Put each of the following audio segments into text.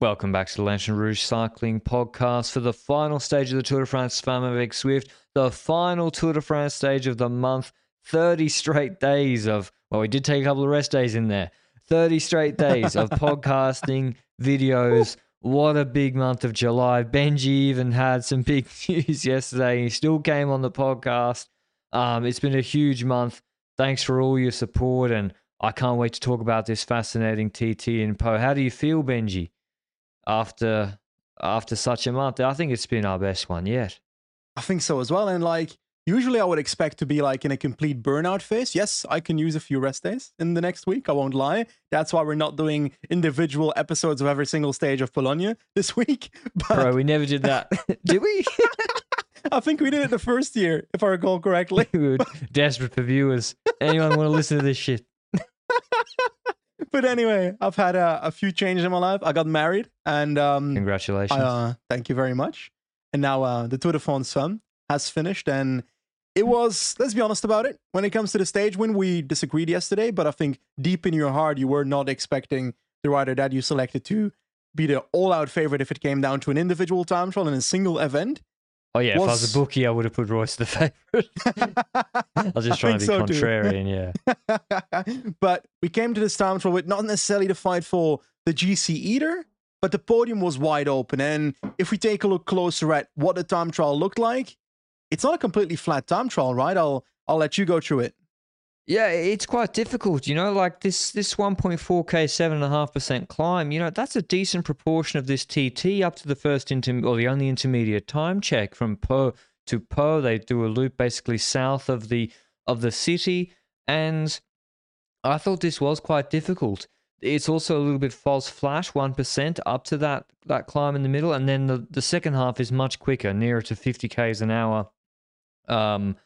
Welcome back to the Lanterne Rouge Cycling Podcast for the final stage of the Tour de France Femmes avec Zwift, the final Tour de France stage of the month. 30 straight days of, well, we did take a couple of rest days in there. 30 straight days of podcasting, videos. What a big month of July. Benji even had some big news yesterday. He still came on the podcast. Um, it's been a huge month. Thanks for all your support, and I can't wait to talk about this fascinating TT in Pau. How do you feel, Benji? After after such a month. I think it's been our best one yet. I think so as well. And like usually I would expect to be like in a complete burnout phase. Yes, I can use a few rest days in the next week. I won't lie. That's why we're not doing individual episodes of every single stage of Polonia this week. But Bro, we never did that. did we? I think we did it the first year, if I recall correctly. Dude, desperate for viewers. Anyone want to listen to this shit? But anyway, I've had a, a, few changes in my life. I got married, and um, congratulations. I, uh, thank you very much. And now uh, the Tour de France Femme has finished, and it was. Let's be honest about it. When it comes to the stage win, we disagreed yesterday, but I think deep in your heart, you were not expecting the rider that you selected to be the all-out favorite if it came down to an individual time trial in a single event. Oh yeah, if I was a bookie, I would have put Reusser the favorite. I was just trying to be so contrarian, yeah. but we came to this time trial with not necessarily the fight for the GC either, but the podium was wide open. And if we take a look closer at what the time trial looked like, it's not a completely flat time trial, right? I'll I'll let you go through it. Yeah, it's quite difficult, you know, like this this 1.4k 7.5% climb, you know, that's a decent proportion of this TT up to the first inter or the only intermediate time check from Pau to Pau. They do a loop basically south of the of the city and I thought this was quite difficult. It's also a little bit false flash, 1% up to that that climb in the middle and then the the second half is much quicker, nearer to 50 k's an hour. Um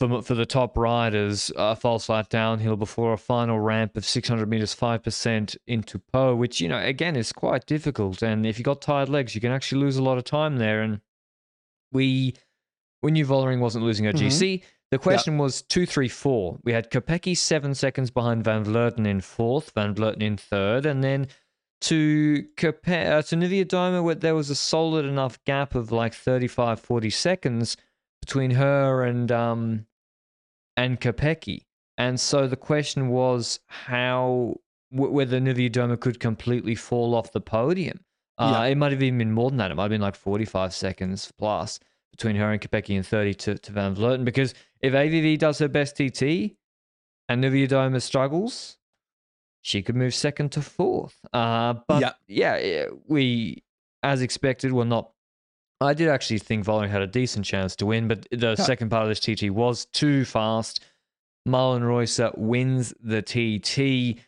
for, for the top riders, a false flat downhill before a final ramp of 600 meters, 5% into Pau, which, you know, again, is quite difficult. And if you got tired legs, you can actually lose a lot of time there. And we, we knew Vollering wasn't losing her mm-hmm. GC. The question yeah. was two, three, four. We had Kopecky seven seconds behind Van Vleuten in fourth, Van Vleuten in third, and then to compare uh, to Niewiadoma, where there was a solid enough gap of like 35, 40 seconds between her and um, and Kopecky. And so the question was how w- whether Niewiadoma could completely fall off the podium. Uh, yeah. It might have even been more than that. It might have been like 45 seconds plus between her and Kopecky and 30 to, to Van Vleuten. Because if AVV does her best TT and Niewiadoma struggles, she could move second to fourth. Uh, but yeah. yeah, we, as expected, were not I did actually think Vollering had a decent chance to win, but the yeah. second part of this TT was too fast. Marlen Reusser uh, wins the TT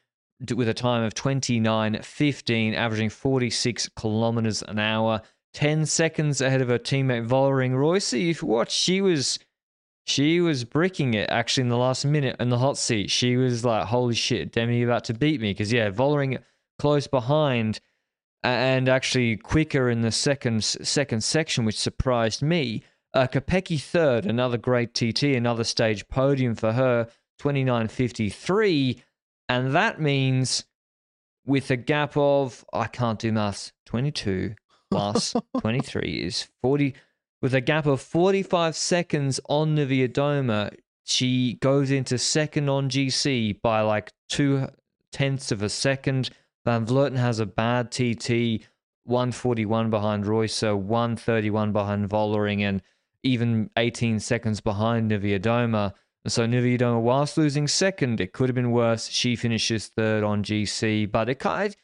with a time of 29.15, averaging 46 kilometers an hour, 10 seconds ahead of her teammate Vollering. Reusser, if you watch, she was she was bricking it actually in the last minute in the hot seat. She was like, "Holy shit, Demi, you about to beat me?" Because yeah, Vollering close behind and actually quicker in the second second section, which surprised me. Uh, Kopecky third, another great TT, another stage podium for her, 29.53. And that means with a gap of, I can't do maths, 22 plus 23 is 40. With a gap of 45 seconds on Niewiadoma, she goes into second on GC by like two tenths of a second. Van Vleuten has a bad TT, 141 behind Reusser, 131 behind Vollering, and even 18 seconds behind Niewiadoma. So Niewiadoma, whilst losing second, it could have been worse. She finishes third on GC, but it kind of,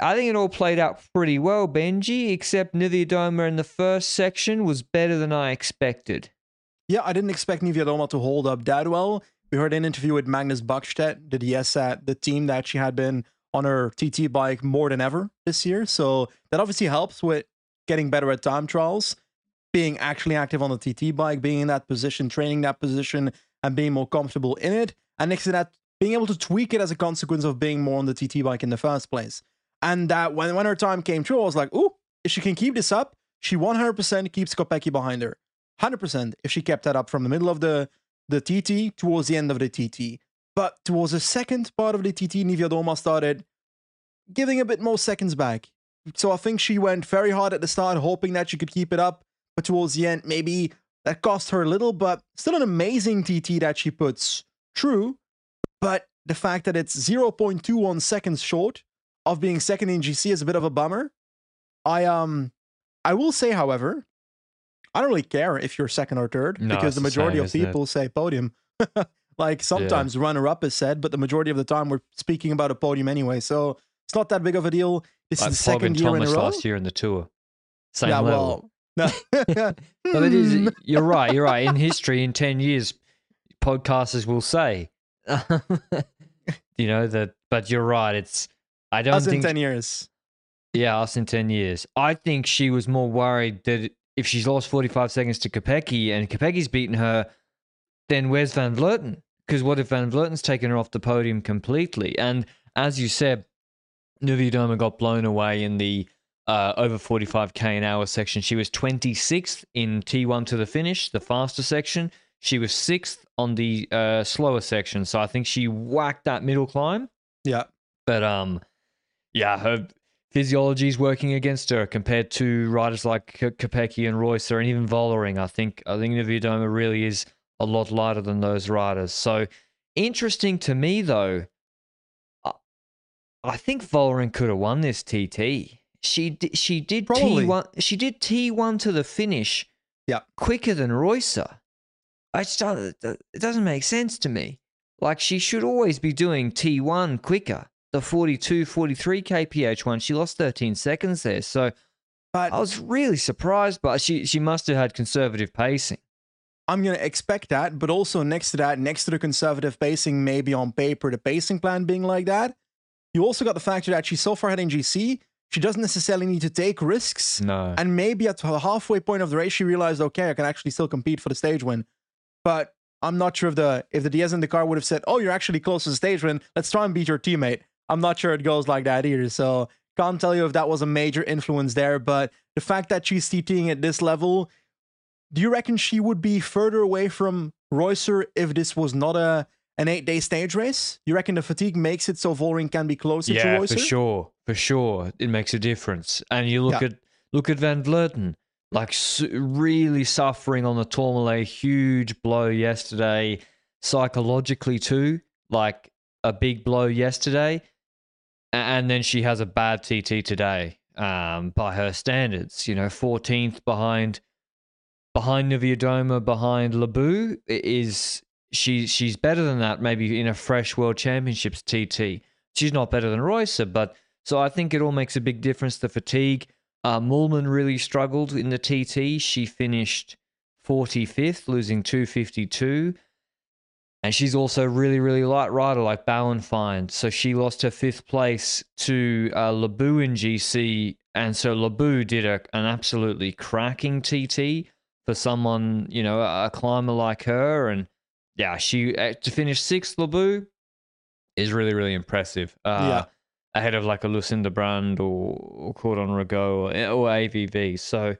I think it all played out pretty well, Benji, except Niewiadoma in the first section was better than I expected. Yeah, I didn't expect Niewiadoma to hold up that well We heard an interview with Magnus Backstedt, the DS at the team that she had been on her TT bike more than ever this year. So that obviously helps with getting better at time trials, being actually active on the TT bike, being in that position, training that position, and being more comfortable in it. And next to that, being able to tweak it as a consequence of being more on the TT bike in the first place. And that when, when her time came true, I was like, ooh, if she can keep this up, she 100% keeps Kopecky behind her. 100% if she kept that up from the middle of the, the TT towards the end of the TT. But towards the second part of the TT, Niewiadoma started giving a bit more seconds back. So I think she went very hard at the start, hoping that she could keep it up. But towards the end, maybe that cost her a little, but still an amazing TT that she puts true. But the fact that it's 0.21 seconds short of being second in GC is a bit of a bummer. I um I will say, however, I don't really care if you're second or third No, because the the majority same, of isn't it? people say podium. like sometimes runner up is said, but the majority of the time we're speaking about a podium anyway. So it's not that big of a deal. This Like is the second Pog year Thomas in a row. last year in the tour. Same yeah, level. well, no. But it is. Hmm. You're right. You're right. In history, in ten years, podcasters will say, you know that. But you're right. It's. I don't Us in think. ten years. Yeah, us in ten years. I think she was more worried that if she's lost 45 seconds to Kopecky and Kopecky's beaten her, then where's Van Vleuten? Because what if Van Vleuten's taken her off the podium completely? And as you said, Niewiadoma got blown away in the uh, over 45k an hour section. She was 26th in T1 to the finish, the faster section. She was sixth on the uh, slower section. So I think she whacked that middle climb. Yeah. But um, yeah, her physiology is working against her compared to riders like Kopecky and Reusser and even Vollering. I think I think Niewiadoma really is a lot lighter than those riders. So interesting to me though. I- I think Vollering could have won this TT. She she did Probably. T1 she did T1 to the finish Yeah. quicker than Reusser. I just it doesn't make sense to me. Like she should always be doing T1 quicker. The 42, 43 kph one, she lost 13 seconds there. So But I was really surprised, but she she must have had conservative pacing. I'm going to expect that. But also next to that, next to the conservative pacing, maybe on paper, the pacing plan being like that, you also got the factor that she's so far ahead in GC, she doesn't necessarily need to take risks. No. And maybe at the halfway point of the race, she realized, okay, I can actually still compete for the stage win. But I'm not sure if the if the DSs in the car would have said, "Oh, you're actually close to the stage win. Let's try and beat your teammate." I'm not sure it goes like that either. So can't tell you if that was a major influence there. But the fact that she's TTing at this level, do you reckon she would be further away from Reusser if this was not a an eight day stage race? You reckon the fatigue makes it so Vollering can be closer to yeah, for sure, for sure, it makes a difference. And you look Yeah. at look at Van Vleuten, like really suffering on the Tourmalet, huge blow yesterday, psychologically too, like a big blow yesterday, and then she has a bad TT today. Um, by her standards, you know, 14th behind behind Niewiadoma, behind Labous is she she's better than that maybe in a fresh world championships TT. She's not better than Reusser, but so I think it all makes a big difference. The fatigue. Uh, Moolman really struggled in the TT. She finished 45th, losing 252. And she's also really, really light rider like Bauernfeind. So she lost her fifth place to uh, Labous in GC. And so Labous did a, an absolutely cracking TT for someone, you know, a, climber like her. And yeah, she uh, to finish sixth, Labous is really, really impressive. Uh, Yeah. Ahead of like a Lucinda Brand or, or Cordon-Ragot or, or AVV. So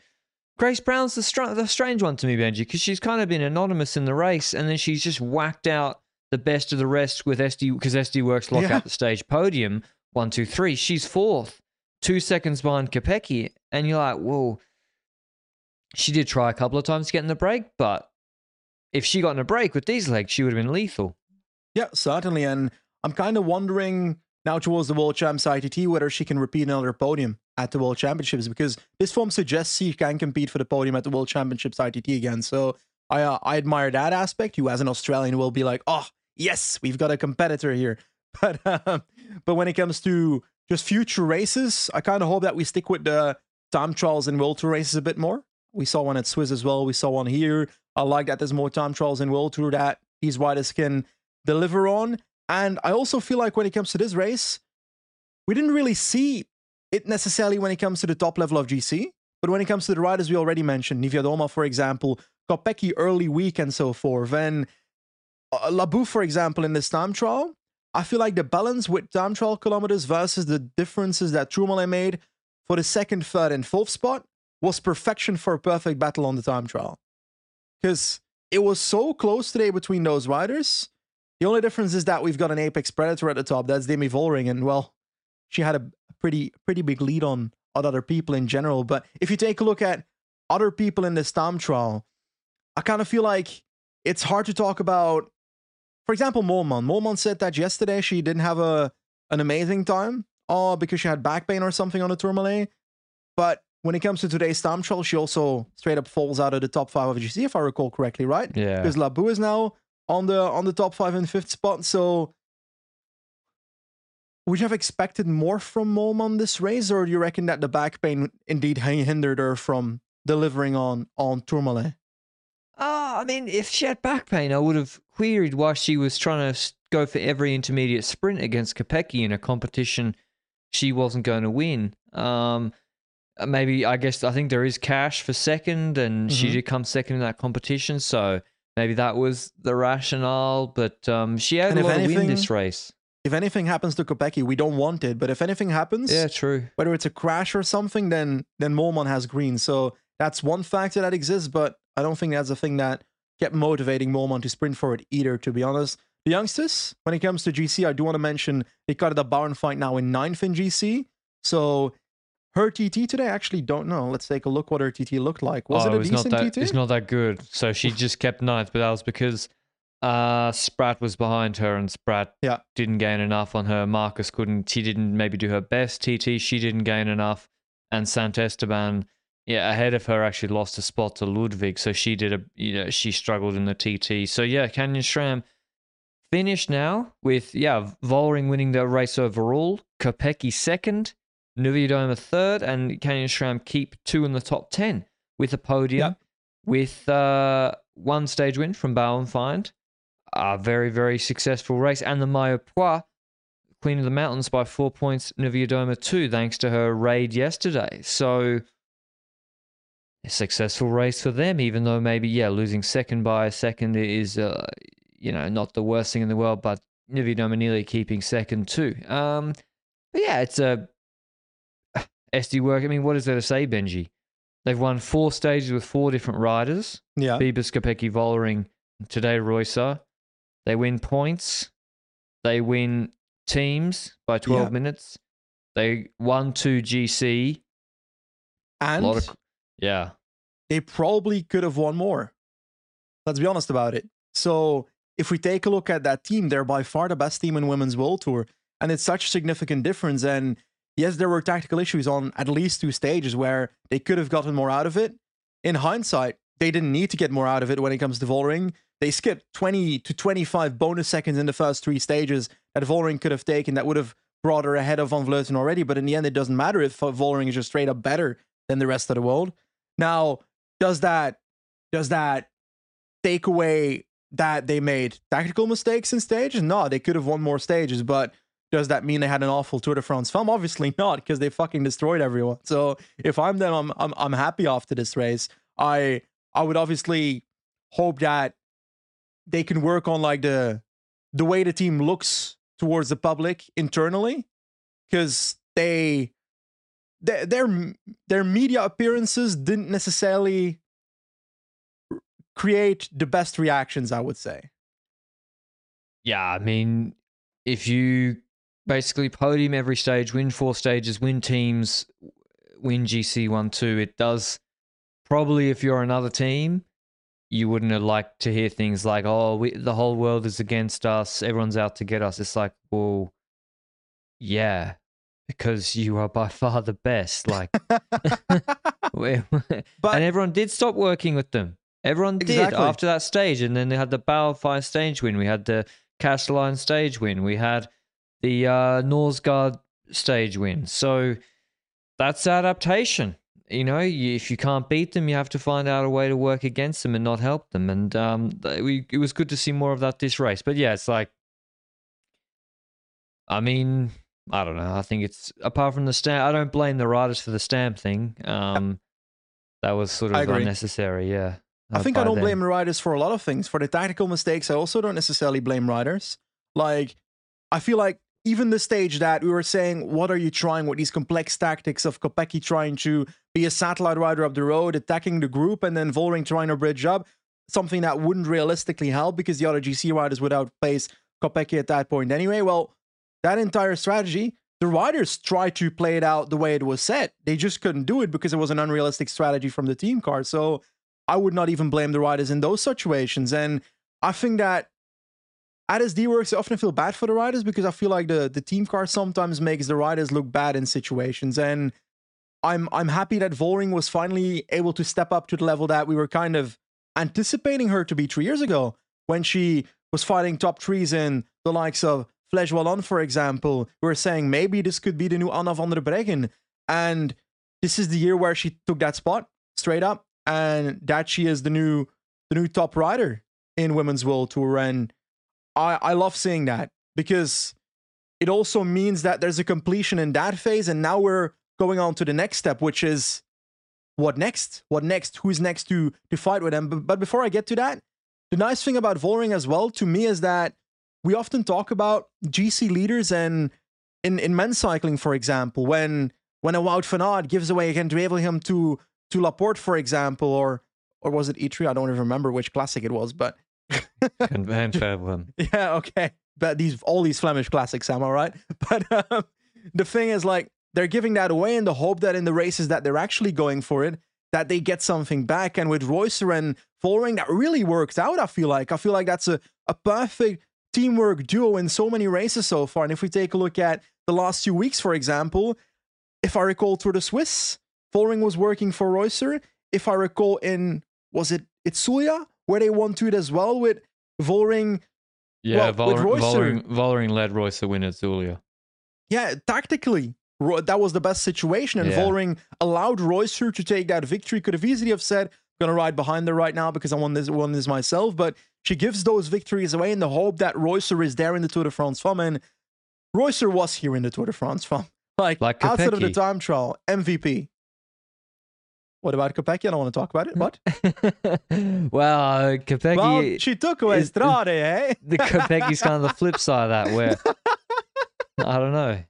Grace Brown's the, str- the strange one to me, Benji, because she's kind of been anonymous in the race, and then she's just whacked out the best of the rest with SD because SD Worx lock Yeah. out the stage podium one, two, three. She's fourth, two seconds behind Kopecky, and you're like, whoa. She did try a couple of times to get in the break, but if she got in a break with these legs, she would have been lethal. Yeah, certainly. And I'm kind of wondering now towards the World Champs ITT whether she can repeat another podium at the World Championships because this form suggests she can compete for the podium at the World Championships ITT again. So I uh, I admire that aspect. You as an Australian will be like, oh yes, we've got a competitor here. But um, but when it comes to just future races, I kind of hope that we stick with the time trials and World Tour races a bit more. We saw one at Swiss as well. We saw one here. I like that there's more time trials in World Tour that these riders can deliver on. And I also feel like when it comes to this race, we didn't really see it necessarily when it comes to the top level of GC. But when it comes to the riders we already mentioned, Niewiadoma, for example, Kopecky early week and so forth, and uh, for example, in this time trial, I feel like the balance with time trial kilometers versus the differences that Tourmalet made for the second, third, and fourth spot was perfection for a perfect battle on the time trial. Because it was so close today between those riders. The only difference is that we've got an apex predator at the top. That's Demi Vollering, and well, she had a pretty pretty big lead on on other people in general. But if you take a look at other people in this time trial, I kind of feel like it's hard to talk about. For example, Moolman. Moolman said that yesterday she didn't have a an amazing time, oh, because she had back pain or something on the Tourmalet. But when it comes to today's time trial, she also straight up falls out of the top five of GC, if I recall correctly, right? Yeah. Because Labous is now on the on the top five and fifth spot. So would you have expected more from Moolman this race, or do you reckon that the back pain indeed hindered her from delivering on on Tourmalet? Oh, I mean, if she had back pain, I would have queried why she was trying to go for every intermediate sprint against Kopecky in a competition she wasn't going to win. Um, uh, maybe I guess I think there is cash for second, and mm-hmm. she did come second in that competition, so maybe that was the rationale. But um, she had and a lot anything, of win this race if anything happens to Kopecky, we don't want it. But if anything happens, yeah, true. Whether it's a crash or something, then then Moolman has green. So that's one factor that exists. But I don't think that's a thing that kept motivating Moolman to sprint for it either. To be honest, the youngsters, when it comes to GC, I do want to mention Ricarda fight now in ninth in GC. So her TT today, I actually don't know. Let's take a look what her TT looked like. Was oh, it a it was decent not that, TT? It's not that good. So she just kept ninth, but that was because uh, Spratt was behind her, and Spratt yeah. didn't gain enough on her. Marcus couldn't. She didn't maybe do her best. TT she didn't gain enough, and Santesteban, yeah, ahead of her actually lost a spot to Ludwig, so she did a you know she struggled in the TT. So yeah, Canyon SRAM finished now with yeah Vollering winning the race overall, Kopecky second, Niewiadoma third, and Canyon SRAM keep two in the top ten with a podium yep. with uh, one stage win from Bauernfeind a very, very successful race. And the Pois, Queen of the Mountains, by four points, Niewiadoma two, thanks to her raid yesterday. So, a successful race for them, even though maybe, yeah, losing second by a second is, uh, you know, not the worst thing in the world, but Niewiadoma nearly keeping second too. Um, but yeah, it's a SD work. I mean, what is there to say, Benji? They've won four stages with four different riders. Yeah. Wiebes, Kopecky, Vollering, today Reusser. They win points. They win teams by 12 yeah. minutes. They won 2 GC. And of, yeah. They probably could have won more. Let's be honest about it. So if we take a look at that team, they're by far the best team in Women's World Tour. And it's such a significant difference. And yes, there were tactical issues on at least two stages where they could have gotten more out of it. In hindsight, they didn't need to get more out of it when it comes to Vollering. They skipped 20 to 25 bonus seconds in the first three stages that Vollering could have taken that would have brought her ahead of Van Vleuten already. But in the end, it doesn't matter if Vollering is just straight up better than the rest of the world. Now, does that does that take away that they made tactical mistakes in stages? No, they could have won more stages, but does that mean they had an awful Tour de France film? Obviously not, because they fucking destroyed everyone. So if I'm them, I'm I'm I'm happy after this race. I I would obviously hope that they can work on like the the way the team looks towards the public internally because they their, their their media appearances didn't necessarily create the best reactions i would say. Yeah i mean if you basically podium every stage win four stages win teams win gc 1 2 it does probably if you're another team you wouldn't have liked to hear things like, "Oh, we, the whole world is against us. Everyone's out to get us." It's like, well, yeah, because you are by far the best. Like, but, and everyone did stop working with them. Everyone exactly. did after that stage, and then they had the Bauernfeind stage win. We had the Kastelijn stage win. We had the uh, Norsgaard stage win. So that's adaptation you know, if you can't beat them, you have to find out a way to work against them and not help them. And um, we, it was good to see more of that this race. But yeah, it's like I mean, I don't know. I think it's apart from the stamp. I don't blame the riders for the stamp thing. Um, that was sort of unnecessary. Yeah. I uh, think I don't them. blame the riders for a lot of things. For the tactical mistakes, I also don't necessarily blame riders. Like, I feel like even the stage that we were saying, what are you trying with these complex tactics of Kopecky trying to be a satellite rider up the road, attacking the group, and then Vollering trying to bridge up, something that wouldn't realistically help because the other GC riders would outpace Kopecky at that point anyway. Well, that entire strategy, the riders tried to play it out the way it was set. They just couldn't do it because it was an unrealistic strategy from the team car. So I would not even blame the riders in those situations. And I think that at SD Worx, I often feel bad for the riders because I feel like the, the team car sometimes makes the riders look bad in situations. And I'm I'm happy that Vollering was finally able to step up to the level that we were kind of anticipating her to be three years ago when she was fighting top trees in the likes of Flèche Wallonne, for example. We were saying maybe this could be the new Anna van der Breggen. And this is the year where she took that spot straight up and that she is the new the new top rider in women's world tour and I I love seeing that because it also means that there's a completion in that phase and now we're going on to the next step which is what next? What next? Who's next to to fight with them? But, but before I get to that the nice thing about Vollering as well to me is that we often talk about GC leaders and in in men's cycling for example when when a Wout van Aert gives away again to him to to Laporte, for example, or or was it E3? I don't even remember which classic it was, but Van Fabelen. yeah, okay. But these all these Flemish classics, am I right? But um, the thing is, like, they're giving that away in the hope that in the races that they're actually going for it, that they get something back. And with Reusser and Vollering, that really worked out. I feel like I feel like that's a a perfect teamwork duo in so many races so far. And if we take a look at the last few weeks, for example, if I recall, through the Swiss, Vollering was working for Reusser. If I recall, in was it Itzulia where they won to it as well with Vollering Yeah, Well, Reusser- Vollering, Vollering led Reusser to win at Zulia. Yeah, tactically, Ro- that was the best situation, and Yeah. Vollering allowed Reusser to take that victory. Could have easily have said, "I'm gonna ride behind her right now because I won this, won this myself." But she gives those victories away in the hope that Reusser is there in the Tour de France from, and Reusser was here in the Tour de France from. Like, Like outside of the time trial, MVP. What about Kopecky? I don't want to talk about it. What? well, uh, Kopecky, well, she took away is- Strade, eh? the Kopecky's kind of the flip side of that, where I don't know.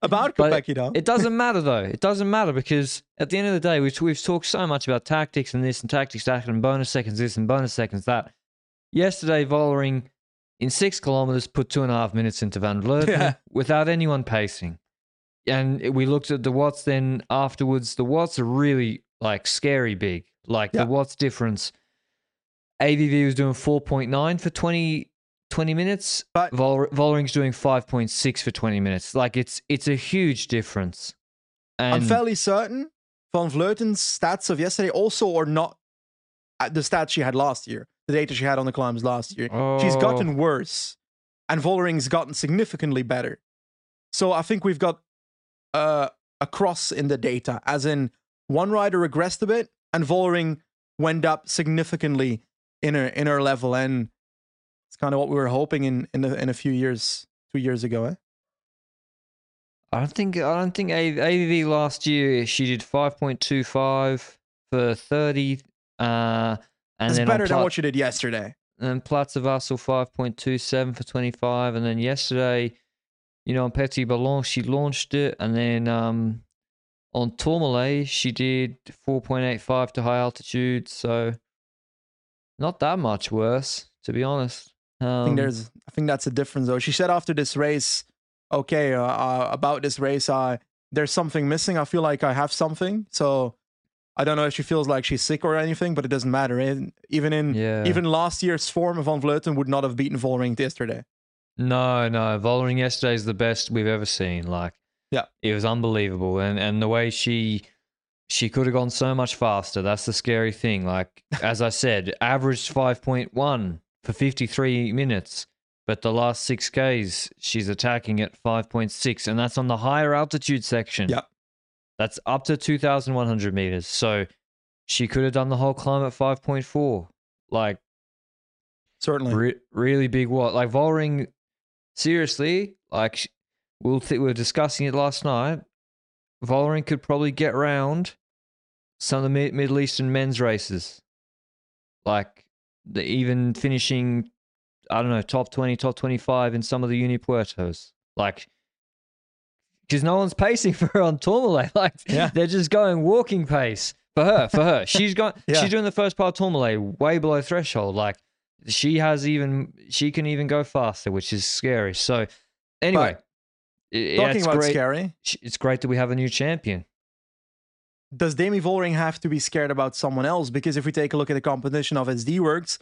About Kopecky, though. It doesn't matter though. It doesn't matter because at the end of the day, we've we've talked so much about tactics and this and tactics that and bonus seconds this and bonus seconds that. Yesterday, Vollering in six kilometers put two and a half minutes into Van Vleuten Yeah. without anyone pacing. And we looked at the watts then afterwards. The watts are really like scary big. Like Yeah. the watts difference. AVV was doing 4.9 for 20, 20 minutes. But- Vol- Vollering's doing 5.6 for 20 minutes. Like it's it's a huge difference. And I'm fairly certain Van Vleuten's stats of yesterday also are not the stats she had last year, the data she had on the climbs last year. She's Oh. gotten worse, and Vollering's gotten significantly better. So I think we've got uh, a cross in the data, as in one rider regressed a bit, and Vollering went up significantly in her in her level, and it's kind of what we were hoping in in a, in a few years, two years ago. Eh? I don't think I don't think AVV last year she did 5.25 for 30 uh and It's then better than what she did yesterday. and Platzer Vassal 5.27 for 25 and then yesterday you know on Petit Ballon she launched it and then um on Tourmalet she did 4.85 to high altitude so not that much worse to be honest um, I think there's I think that's a difference though. She said after this race, okay, uh, uh, about this race, uh, there's something missing. I feel like I have something. So I don't know if she feels like she's sick or anything, but it doesn't matter. And even in Yeah. even last year's form, of Van Vleuten would not have beaten Vollering yesterday. No, no. Vollering yesterday is the best we've ever seen. Like, Yeah. it was unbelievable, and and the way she she could have gone so much faster. That's the scary thing. Like as I said, averaged five point one for fifty three minutes, but the last six k's she's attacking at five point six, and that's on the higher altitude section. Yeah. that's up to two thousand one hundred meters. So she could have done the whole climb at five point four. Like Certainly. Re- really big what like Vollering seriously, like we'll th- we were discussing it last night. Vollering could probably get round some of the Mi- Middle Eastern men's races, like the, even finishing, I don't know, top twenty, top twenty-five in some of the Unipuertos, like. Because no one's pacing for her on Tourmalet, like Yeah. they're just going walking pace for her. For her, she's. Yeah. She's doing the first part of Tourmalet way below threshold. Like she has even she can even go faster, which is scary. So anyway, i- yeah, Talking it's about great. scary, It's great that we have a new champion. does Demi Vollering have to be scared about someone else? Because if we take a look at the competition of SD Worx,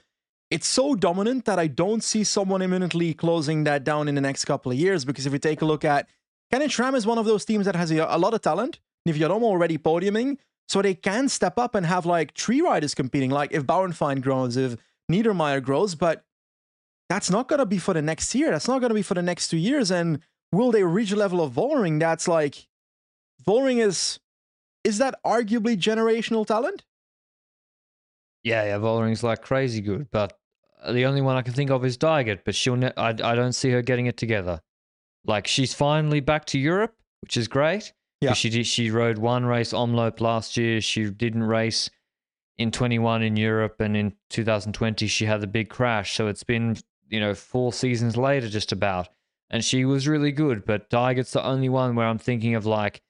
it's so dominant that I don't see someone imminently closing that down in the next couple of years. Because if we take a look at Canyon SRAM is one of those teams that has a, a lot of talent. Niewiadoma already podiuming, so they can step up and have like three riders competing. Like if Bauernfeind grows, if Niedermaier grows, but that's not gonna be for the next year. That's not gonna be for the next two years. And will they reach a level of Vollering that's like Vollering is is that arguably generational talent? Yeah, yeah, Vollering's like crazy good, but the only one I can think of is Dygert, but she'll. Ne- I I don't see her getting it together. Like she's finally back to Europe, which is great. Yeah. she did. She rode one race Omloop last year. She didn't race in 21 in Europe, and in 2020 she had the big crash. So it's been you know four seasons later, just about, and she was really good. But Dygert's the only one where I'm thinking of like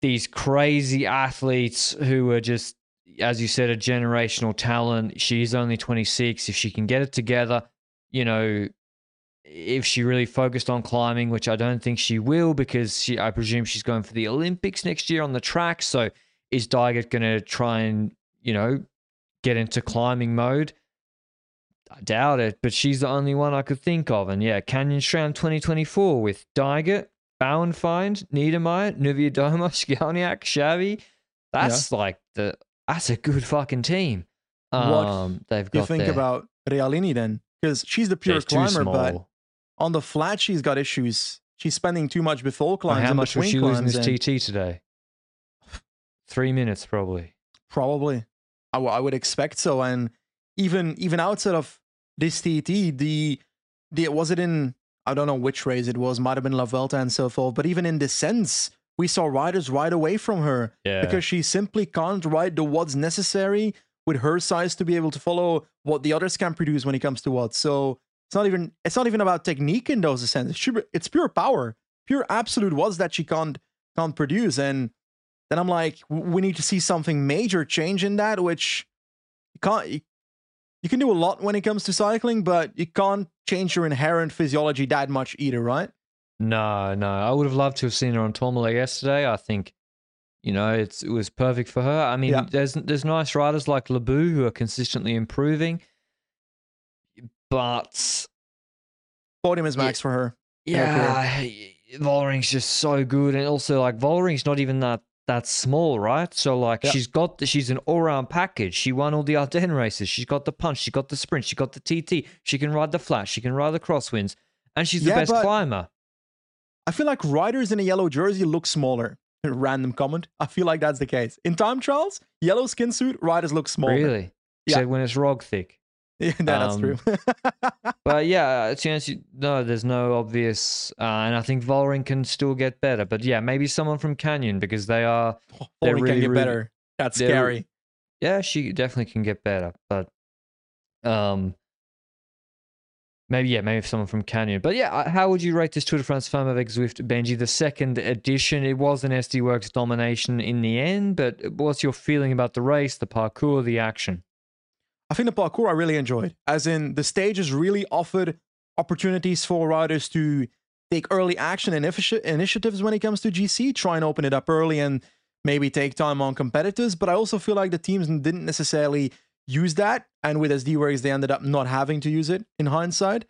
these crazy athletes who are just, as you said, a generational talent. She's only 26. If she can get it together, you know, if she really focused on climbing, which I don't think she will, because she, I presume she's going for the Olympics next year on the track. So is Dygert going to try and, you know, get into climbing mode? I doubt it, but she's the only one I could think of. And yeah, Canyon SRAM 2024 with Dygert, Bauernfeind, Niedermaier, Nuvia Doma, Skalniak, Xavi. That's like the that's a good fucking team. What Um, they've got You think there. about Realini then? Because she's the pure climber, but on the flat she's got issues. She's spending too much before climbs how much was she losing this and- TT today? Three minutes, probably. Probably. I, w- I would expect so. And even even outside of this TT, the the was it in I don't know which race it was, might have been La Vuelta and so forth. But even in descents, we saw riders ride away from her Yeah. because she simply can't ride the what's necessary with her size to be able to follow what the others can produce when it comes to watts. So it's not even it's not even about technique in those descents. It's pure, it's pure power, pure absolute watts that she can't can't produce. And then I'm like, we need to see something major change in that, which you can't. You, you can do a lot when it comes to cycling, but you can't change your inherent physiology that much either, right? No, no. I would have loved to have seen her on Tourmalet yesterday. I think, you know, it's it was perfect for her. I mean, Yeah. there's there's nice riders like Labous who are consistently improving, but Podium is Yeah. max for her. yeah, Vollering's just so good, and also like Vollering's not even that that small, right? So like Yeah. she's got the, she's an all round package. She won all the Ardennes races. She's got the punch. She got the sprint. She got the TT. She can ride the flat. She can ride the crosswinds, and she's the Yeah, best climber. I feel like riders in a yellow jersey look smaller. Random comment. I feel like that's the case. In time trials, yellow skin suit, riders look smaller. Really? Yeah. Except when it's Roglič. Yeah, that's Um, true. But yeah, to answer, you- no, there's no obvious, uh, and I think Vollering can still get better. But yeah, maybe someone from Canyon because they are. they're Vollering really, can get really- better. That's scary. Yeah, she definitely can get better, but um, maybe yeah, maybe someone from Canyon. But yeah, uh, how would you rate this Tour de France Femme avec Zwift, Benji? The second edition, it was an SD Worx domination in the end. But what's your feeling about the race, the parcours, the action? I think the parcours I really enjoyed. As in, the stages really offered opportunities for riders to take early action and initi- initiatives when it comes to GC, try and open it up early and maybe take time on competitors. But I also feel like the teams didn't necessarily use that. And with SD Worx, they ended up not having to use it in hindsight.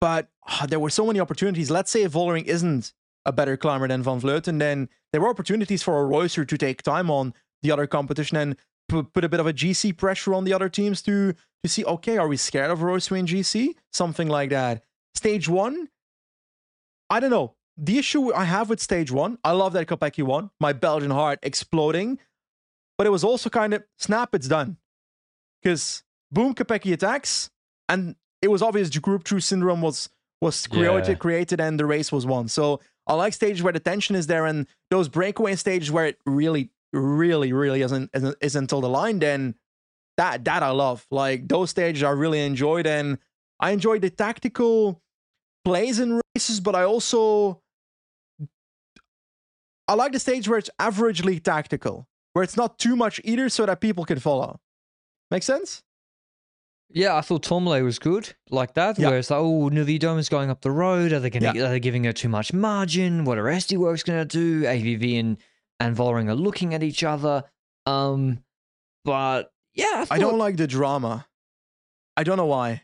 But ah, there were so many opportunities. Let's say if Vollering isn't a better climber than Van Vleuten, then there were opportunities for a Reusser to take time on the other competition and put, put a bit of a GC pressure on the other teams to to see, okay, are we scared of in GC? Something like that. Stage one, I don't know. The issue I have with stage one, I love that Kopecky won, my Belgian heart exploding, but it was also kind of snap, it's done. Because boom, Kopecky attacks, and it was obvious group true syndrome was was created, Yeah. created, and the race was won. So I like stages where the tension is there, and those breakaway stages where it really, really, really isn't isn't, isn't until the line. Then that that I love. Like those stages, I really enjoyed, and I enjoyed the tactical plays in races, but I also I like the stage where it's averagely tactical, where it's not too much either, so that people can follow. Make sense? Yeah, I thought Tourmalet was good like that. Yeah. Where it's like, oh, Niewiadoma is going up the road. Are they going to? Yeah. Are they giving her too much margin? What are SD Worx going to do? AVV and and Vollering are looking at each other. Um, but yeah, I, I don't like the drama. I don't know why.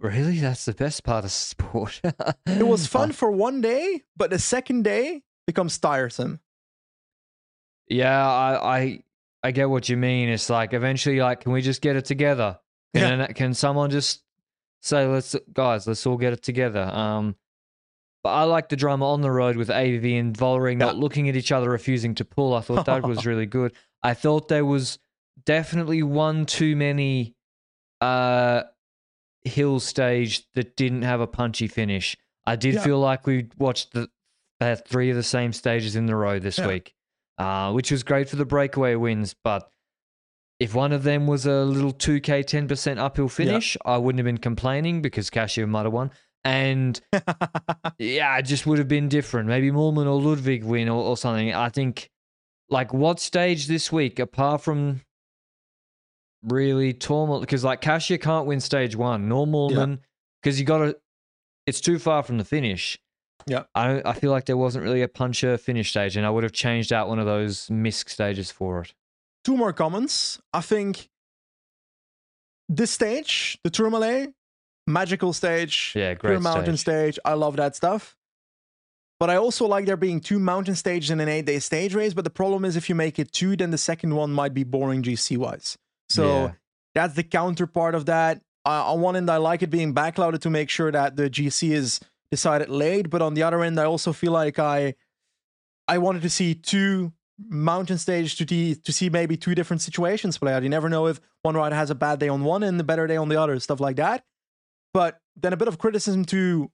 really. That's the best part of sport. It was fun Uh, for one day, but the second day becomes tiresome. yeah, I, I I get what you mean. It's like eventually, like, can we just get it together? Can Yeah. can someone just say, let's guys, let's all get it together? Um, but I like the drama on the road with AVV and Vollering not looking at each other, refusing to pull. I thought that was really good. I thought there was definitely one too many uh hill stage that didn't have a punchy finish. I did Yeah. feel like we watched the uh, three of the same stages in the row this Yeah. week, uh, which was great for the breakaway wins. But if one of them was a little 2K 10% uphill finish, I wouldn't have been complaining because Kasia might have won. And yeah, it just would have been different. Maybe Moolman or Ludwig win or, or something. I think, like, what stage this week, apart from really Tormal, because like Kasia can't win stage one, nor Moolman, because you got to, it's too far from the finish. Yeah. I don't, I feel like there wasn't really a puncher finish stage, and I would have changed out one of those misc stages for it. Two more comments. I think this stage, the Tourmalet, magical stage, Yeah, pure great mountain stage. stage. I love that stuff. But I also like there being two mountain stages in an eight day stage race. But the problem is if you make it two, then the second one might be boring GC wise. So Yeah. that's the counterpart of that. Uh, on one end, I like it being backloaded to make sure that the GC is decided late. But on the other end, I also feel like I I wanted to see two mountain stages to de- to see maybe two different situations play out. You never know if one rider has a bad day on one and a better day on the other, stuff like that. But then a bit of criticism to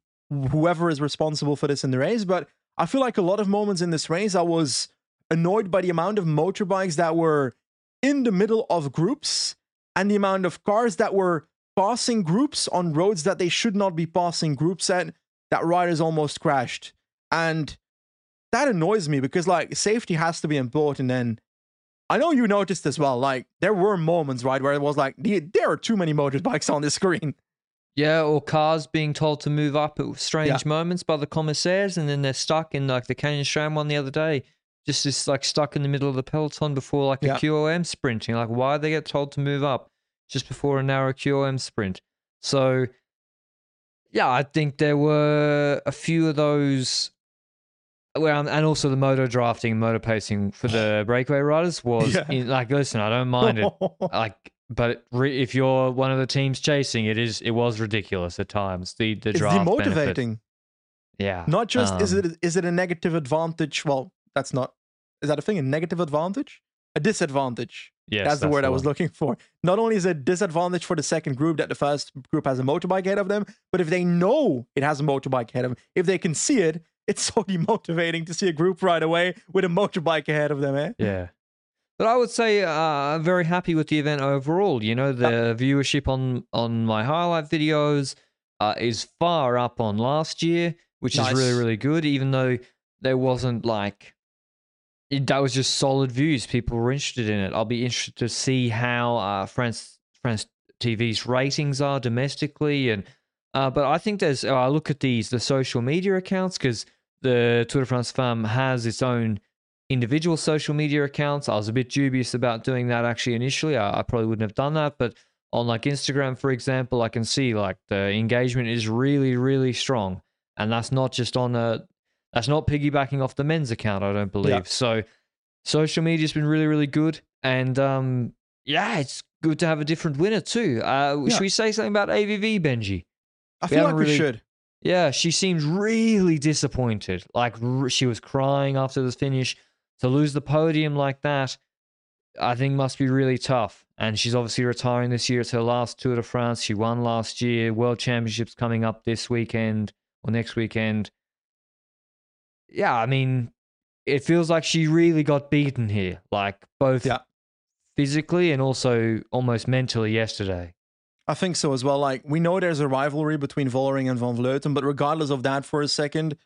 whoever is responsible for this in the race. But I feel like a lot of moments in this race, I was annoyed by the amount of motorbikes that were in the middle of groups and the amount of cars that were passing groups on roads that they should not be passing groups at that riders almost crashed. And that annoys me because like safety has to be important and I know you noticed as well like there were moments right where it was like there are too many motorbikes on the screen. Yeah, or cars being told to move up at strange moments by the commissaires, and then they're stuck in like the Canyon SRAM one the other day, just just like stuck in the middle of the peloton before like a Yeah. QOM sprinting. Like, why they get told to move up just before a narrow QOM sprint? So, yeah, I think there were a few of those. Where I'm, and also the moto drafting, moto pacing for the breakaway riders was Yeah. in, like, listen, I don't mind it like but re- if you're one of the teams chasing it is it was ridiculous at times the the it's draft benefit. demotivating. yeah Not just is Um, it is it a negative advantage? Well, that's not is that a thing? A negative advantage? A disadvantage. yes that's, the word I was looking for. Not only is it a disadvantage for the second group that the first group has a motorbike ahead of them, but if they know it has a motorbike ahead of them, if they can see it, it's so demotivating to see a group right away with a motorbike ahead of them, eh? yeah but i would say uh, i'm very happy with the event overall. You know the viewership on on my highlight videos uh, is far up on last year which Nice. is really really good even though there wasn't like it, that was just solid views. People were interested in it. I'll be interested to see how uh france france tv's ratings are domestically and uh, but i think there's uh, i look at these the social media accounts because the tour de france femme has its own individual social media accounts i was a bit dubious about doing that actually initially i, I probably wouldn't have done that but on like instagram for example i can see like the engagement is really really strong and that's not just on a that's not piggybacking off the men's account i don't believe Yeah. so social media's been really really good and um yeah it's good to have a different winner too uh Yeah. should we say something about avv benji I We feel like haven't we should. yeah, she seemed really disappointed. Like r- she was crying after the finish. To lose the podium like that, I think must be really tough. And she's obviously retiring this year. It's her last Tour de France. She won last year. World Championships coming up this weekend or next weekend. Yeah, I mean, it feels like she really got beaten here, like both Yeah. physically and also almost mentally yesterday. I think so as well. Like we know there's a rivalry between Vollering and Van Vleuten, but regardless of that, for a second,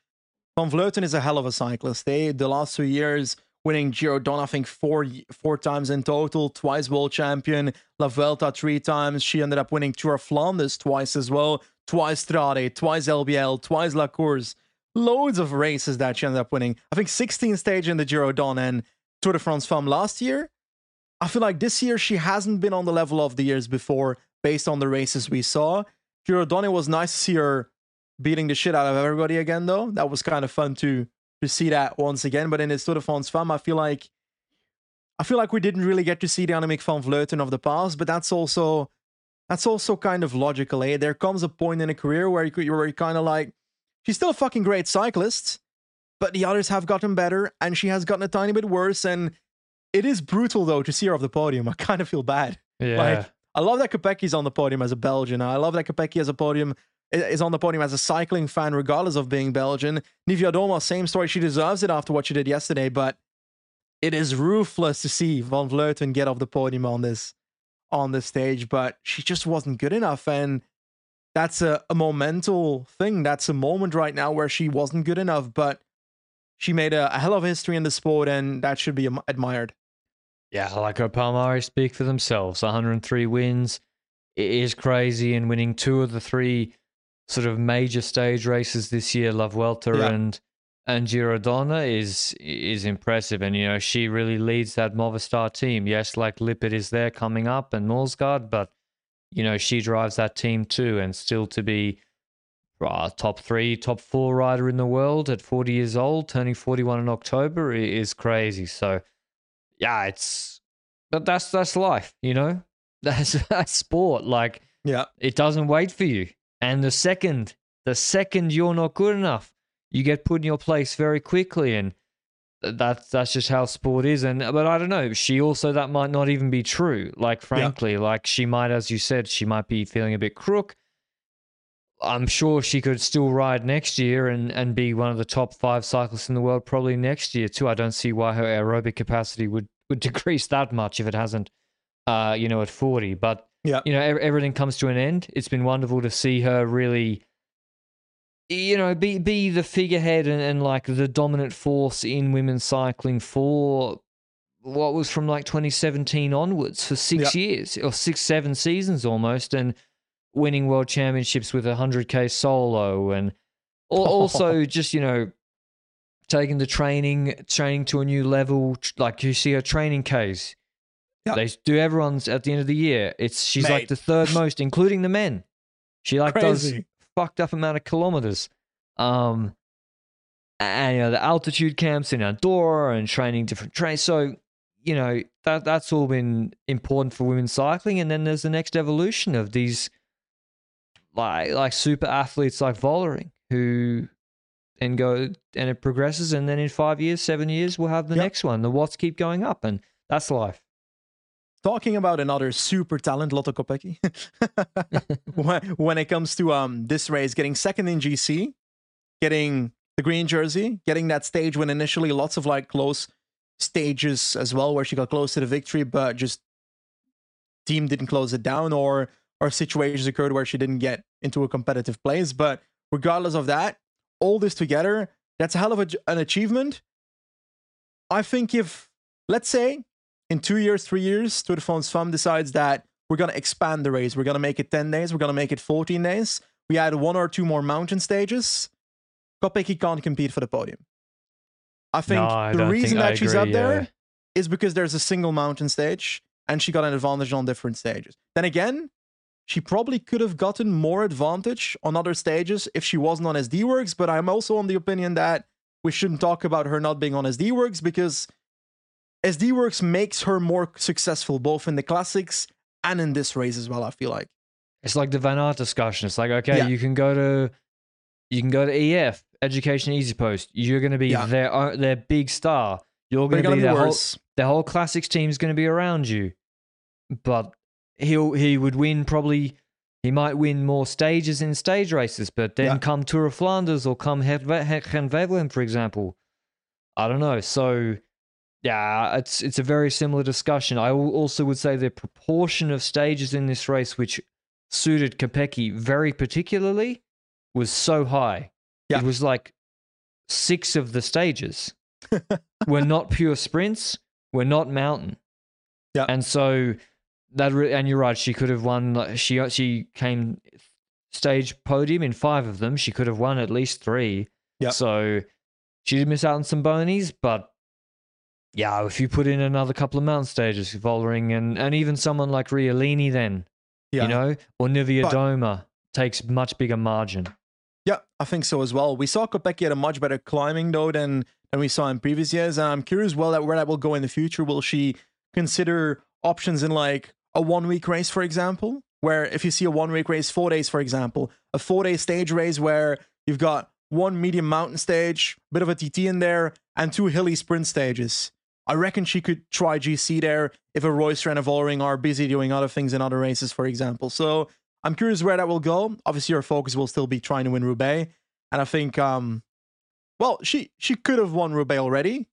Van Vleuten is a hell of a cyclist. They the last two years winning Giro Donne, I think four four times in total, twice world champion, La Vuelta three times. She ended up winning Tour of Flanders twice as well, twice Strade, twice LBL, twice La Course. Loads of races that she ended up winning. I think 16 stage in the Giro Donne and Tour de France Femme last year. I feel like this year she hasn't been on the level of the years before based on the races we saw. Giro Donne, it was nice to see her beating the shit out of everybody again, though. That was kind of fun to to see that once again. But in the Tour de France Femme, I feel like I feel like we didn't really get to see the Annemiek van Vleuten of the past, but that's also that's also kind of logical, eh? There comes a point in a career where you where you're kind of like, she's still a fucking great cyclist, but the others have gotten better, and she has gotten a tiny bit worse. And it is brutal though to see her off the podium. I kind of feel bad. Yeah. Like, I love that Kopecky's on the podium as a Belgian. I love that Kopecky as a podium is on the podium as a cycling fan, regardless of being Belgian. Nivia same story. She deserves it after what she did yesterday, but it is ruthless to see Van Vleuten get off the podium on this on this stage. But she just wasn't good enough, and that's a, a momental thing. That's a moment right now where she wasn't good enough, but she made a, a hell of a history in the sport, and that should be admired. Yeah, like her Palmares speak for themselves. 103 wins. It is crazy, and winning two of the three sort of major stage races this year, La Vuelta Yeah. and and Giro Donne is is impressive, and you know she really leads that Movistar team. Yes, like Lippert is there coming up and Norsgaard, but you know she drives that team too, and still to be uh, top three, top four rider in the world at 40 years old, turning 41 in October is crazy. So yeah, it's but that's that's life, you know. That's that's sport. Like Yeah. it doesn't wait for you. And the second, the second you're not good enough, you get put in your place very quickly, and th- that's that's just how sport is. And but I don't know. She also that might not even be true. Like frankly, like she might, as you said, she might be feeling a bit crook. I'm sure she could still ride next year and, and be one of the top five cyclists in the world probably next year too. I don't see why her aerobic capacity would, would decrease that much if it hasn't, uh, you know, at 40. But Yeah. you know, everything comes to an end. It's been wonderful to see her really, you know, be be the figurehead and, and like the dominant force in women's cycling for what was from like 2017 onwards for six years or six, seven seasons almost, and winning world championships with a 100k solo and also just, you know, taking the training training to a new level. Like you see her training case. Yeah. They do everyone's at the end of the year. It's she's like the third most, including the men. She like does Crazy. fucked up amount of kilometers. Um, and you know the altitude camps in Andorra and training different trains. So you know that that's all been important for women's cycling. And then there's the next evolution of these like like super athletes like Vollering who then go and it progresses, and then in five years, seven years, we'll have the Yep. next one. The watts keep going up, and that's life. Talking about another super talent, Lotte Kopecky. when, when it comes to um this race, getting second in GC, getting the green jersey, getting that stage when initially lots of like close stages as well, where she got close to the victory, but just team didn't close it down, or or situations occurred where she didn't get into a competitive place. But regardless of that, all this together, that's a hell of a, an achievement. I think if let's say in two years, three years, Tour de France Femme decides that we're going to expand the race. We're going to make it 10 days. We're going to make it 14 days. We add one or two more mountain stages. Kopecky can't compete for the podium. I think No, I the reason think- that I she's agree, up there yeah. is because there's a single mountain stage and she got an advantage on different stages. Then again, she probably could have gotten more advantage on other stages if she wasn't on SD Worx, but I'm also on the opinion that we shouldn't talk about her not being on SD Worx because SD Worx makes her more successful both in the classics and in this race as well, I feel like. It's like the Van Aert discussion. It's like, okay, Yeah. you can go to you can go to EF, Education Easy Post. You're going to be Yeah. their uh, their big star. You're going to gonna be be the whole, worse. the whole classics team is going to be around you. But he'll he would win probably. He might win more stages in stage races, but then Yeah. come Tour of Flanders or come Gent-Wevelgem, for example. I don't know. So, yeah, it's it's a very similar discussion. I also would say the proportion of stages in this race which suited Kopecky very particularly was so high. Yeah. It was like six of the stages were not pure sprints, were not mountain. Yeah. And so that re- and you're right, she could have won she she came stage podium in 5 of them. She could have won at least 3. Yeah. So she did miss out on some bonies, but yeah, if you put in another couple of mountain stages, Vollering and and even someone like Realini then, Yeah. you know, or Nivea But- Doma takes much bigger margin. Yeah, I think so as well. We saw Kopecky at a much better climbing though than than we saw in previous years, and I'm curious well that where that will go in the future. Will she consider options in like a one week race, for example, where if you see a one week race, four days, for example, a four day stage race where you've got one medium mountain stage, a bit of a TT in there, and two hilly sprint stages. I reckon she could try GC there if a Reusser and a Vollering are busy doing other things in other races, for example. So I'm curious where that will go. Obviously, her focus will still be trying to win Roubaix, and I think, um, well, she she could have won Roubaix already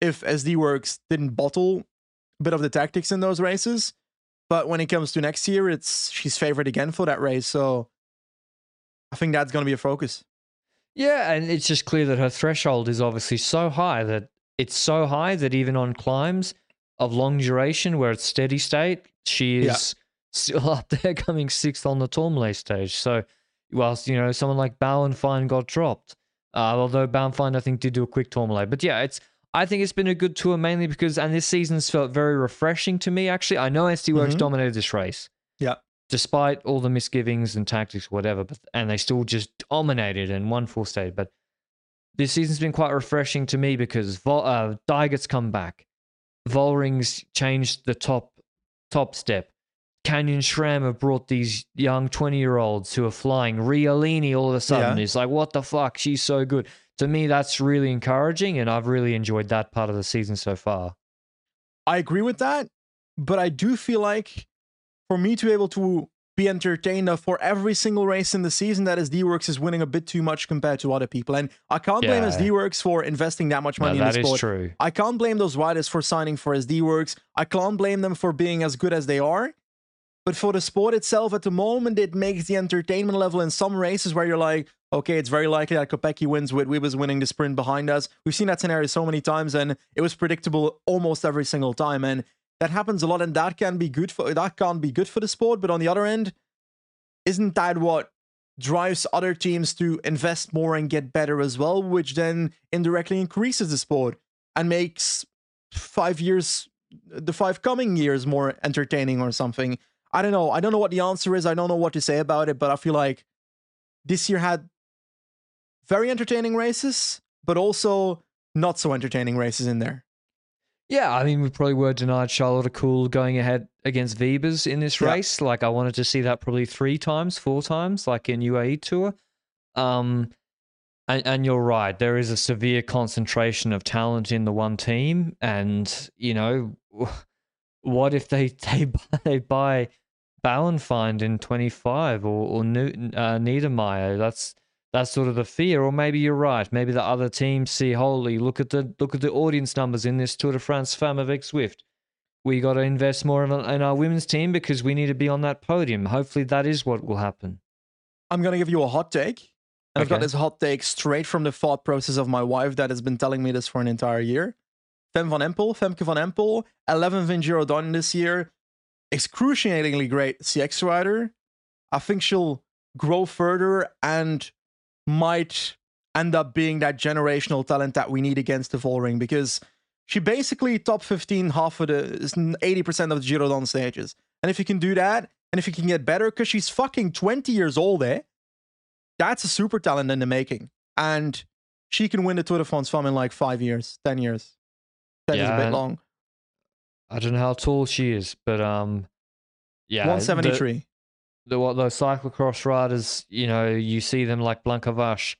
if SD Worx didn't bottle a bit of the tactics in those races. But when it comes to next year, it's she's favored again for that race. So I think that's going to be a focus. Yeah, and it's just clear that her threshold is obviously so high that it's so high that even on climbs of long duration where it's steady state, she Yeah. is still up there coming sixth on the Tourmalet stage. So, whilst, you know, someone like Bauernfeind got dropped, uh, although Bauernfeind, I think, did do a quick Tourmalet. But yeah, it's. I think it's been a good tour mainly because, and this season's felt very refreshing to me, actually. I know SD Worx Mhm. dominated this race Yeah. despite all the misgivings and tactics, whatever, but and they still just dominated and won full stage. But this season's been quite refreshing to me because Vol- uh, Dygert's come back, Vollering's changed the top top step. Canyon SRAM have brought these young twenty year olds who are flying. Realini all of a sudden Yeah. is like, what the fuck? She's so good. To me, that's really encouraging, and I've really enjoyed that part of the season so far. I agree with that, but I do feel like for me to be able to be entertained for every single race in the season that SD Worx is winning a bit too much compared to other people. And I can't blame Yeah. SD Worx for investing that much No, money in that the sport. true. I can't blame those riders for signing for SD Worx. I can't blame them for being as good as they are. But for the sport itself, at the moment, it makes the entertainment level in some races where you're like, okay, it's very likely that Kopecky wins with Wiebes winning the sprint behind us. We've seen that scenario so many times, and it was predictable almost every single time. And that happens a lot, and that can be good for that can be good for the sport. But on the other end, isn't that what drives other teams to invest more and get better as well, which then indirectly increases the sport and makes five years, the five coming years, more entertaining or something. I don't know. I don't know what the answer is. I don't know what to say about it, but I feel like this year had very entertaining races, but also not so entertaining races in there. Yeah, I mean, we probably were denied Charlotte Kool going ahead against Wiebes in this Yeah. race. Like, I wanted to see that probably three times, four times, like in UAE Tour. Um, and, and you're right, there is a severe concentration of talent in the one team. And, you know, what if they, they, buy- they buy Bauernfeind in 25 or, or Newton, uh, Niedermaier? That's that's sort of the fear or maybe you're right maybe the other teams see holy look at the look at the audience numbers in this tour de france femme avec Zwift we got to invest more in, in our women's team because we need to be on that podium hopefully that is what will happen I'm going to give you a hot take. And I've got this hot take straight from the thought process of my wife that has been telling me this for an entire year. Fem van Empel, Femke van Empel, 11th in Giro Donne this year. Excruciatingly great CX rider. I think she'll grow further and might end up being that generational talent that we need against the Vollering because she basically top 15 half of the 80% of the Giro Donne stages. And if you can do that, and if you can get better, because she's fucking 20 years old, eh? That's a super talent in the making. And she can win the Tour de France Femme in like five years, 10 years. That is Yeah, a bit long. i don't know how tall she is but um yeah 173. the what those cyclocross riders, you know, you see them like Blanka Vas.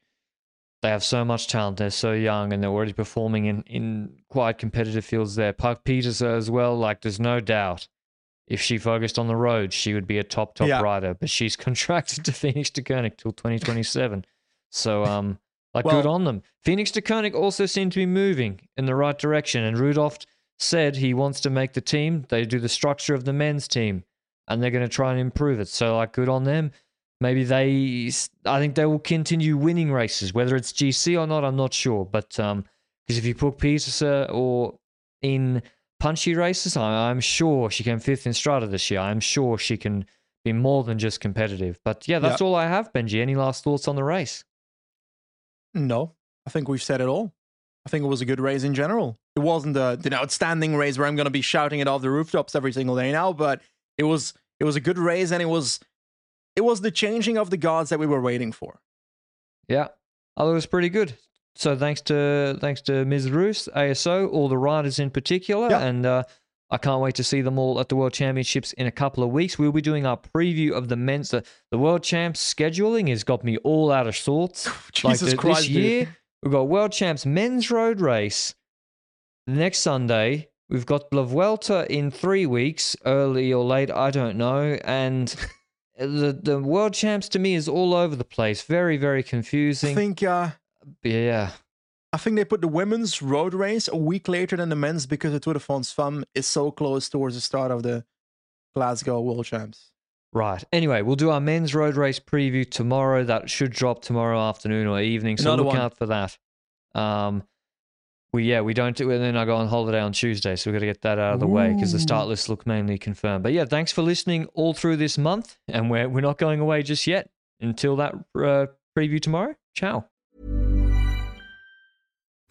They have so much talent. They're so young and they're already performing in, in quite competitive fields there. Puck Pieterse as well, like there's no doubt if she focused on the road, she would be a top, top Yeah. rider. But she's contracted to Fenix-Deceuninck till 2027. so, um, like, Well- good on them. Fenix-Deceuninck also seemed to be moving in the right direction. And Rudolph said he wants to make the team. They do the structure of the men's team and they're going to try and improve it. So, like, good on them. Maybe they, I think they will continue winning races, whether it's GC or not, I'm not sure. But um, because if you put Peterson or in punchy races, I, I'm sure she came fifth in Strata this year. I'm sure she can be more than just competitive. But yeah, that's all I have, Benji. Any last thoughts on the race? No, I think we've said it all. I think it was a good race in general. It wasn't a, an outstanding race where I'm going to be shouting it off the rooftops every single day now, but it was it was a good race and it was it was the changing of the gods that we were waiting for. Yeah, I thought it was pretty good. So thanks to thanks to Ms. Rousse, ASO, all the riders in particular, Yeah. and uh, I can't wait to see them all at the World Championships in a couple of weeks. We'll be doing our preview of the men's. The, the World Champs scheduling has got me all out of sorts. like Jesus the- Christ, this dude. year, we've got World Champs men's road race next Sunday. We've got La Vuelta in three weeks, early or late, I don't know. And the the World Champs to me is all over the place. Very, very confusing. I think uh, yeah. I think they put the women's road race a week later than the men's because the Tour de France Femme is so close towards the start of the Glasgow World Champs. Right. Anyway, we'll do our men's road race preview tomorrow. That should drop tomorrow afternoon or evening. So Another look one. out for that. Um, we yeah we don't do it. And then I go on holiday on Tuesday, so we've got to get that out of the way because the start lists look mainly confirmed. But yeah, thanks for listening all through this month, and we're we're not going away just yet until that uh, preview tomorrow. Ciao.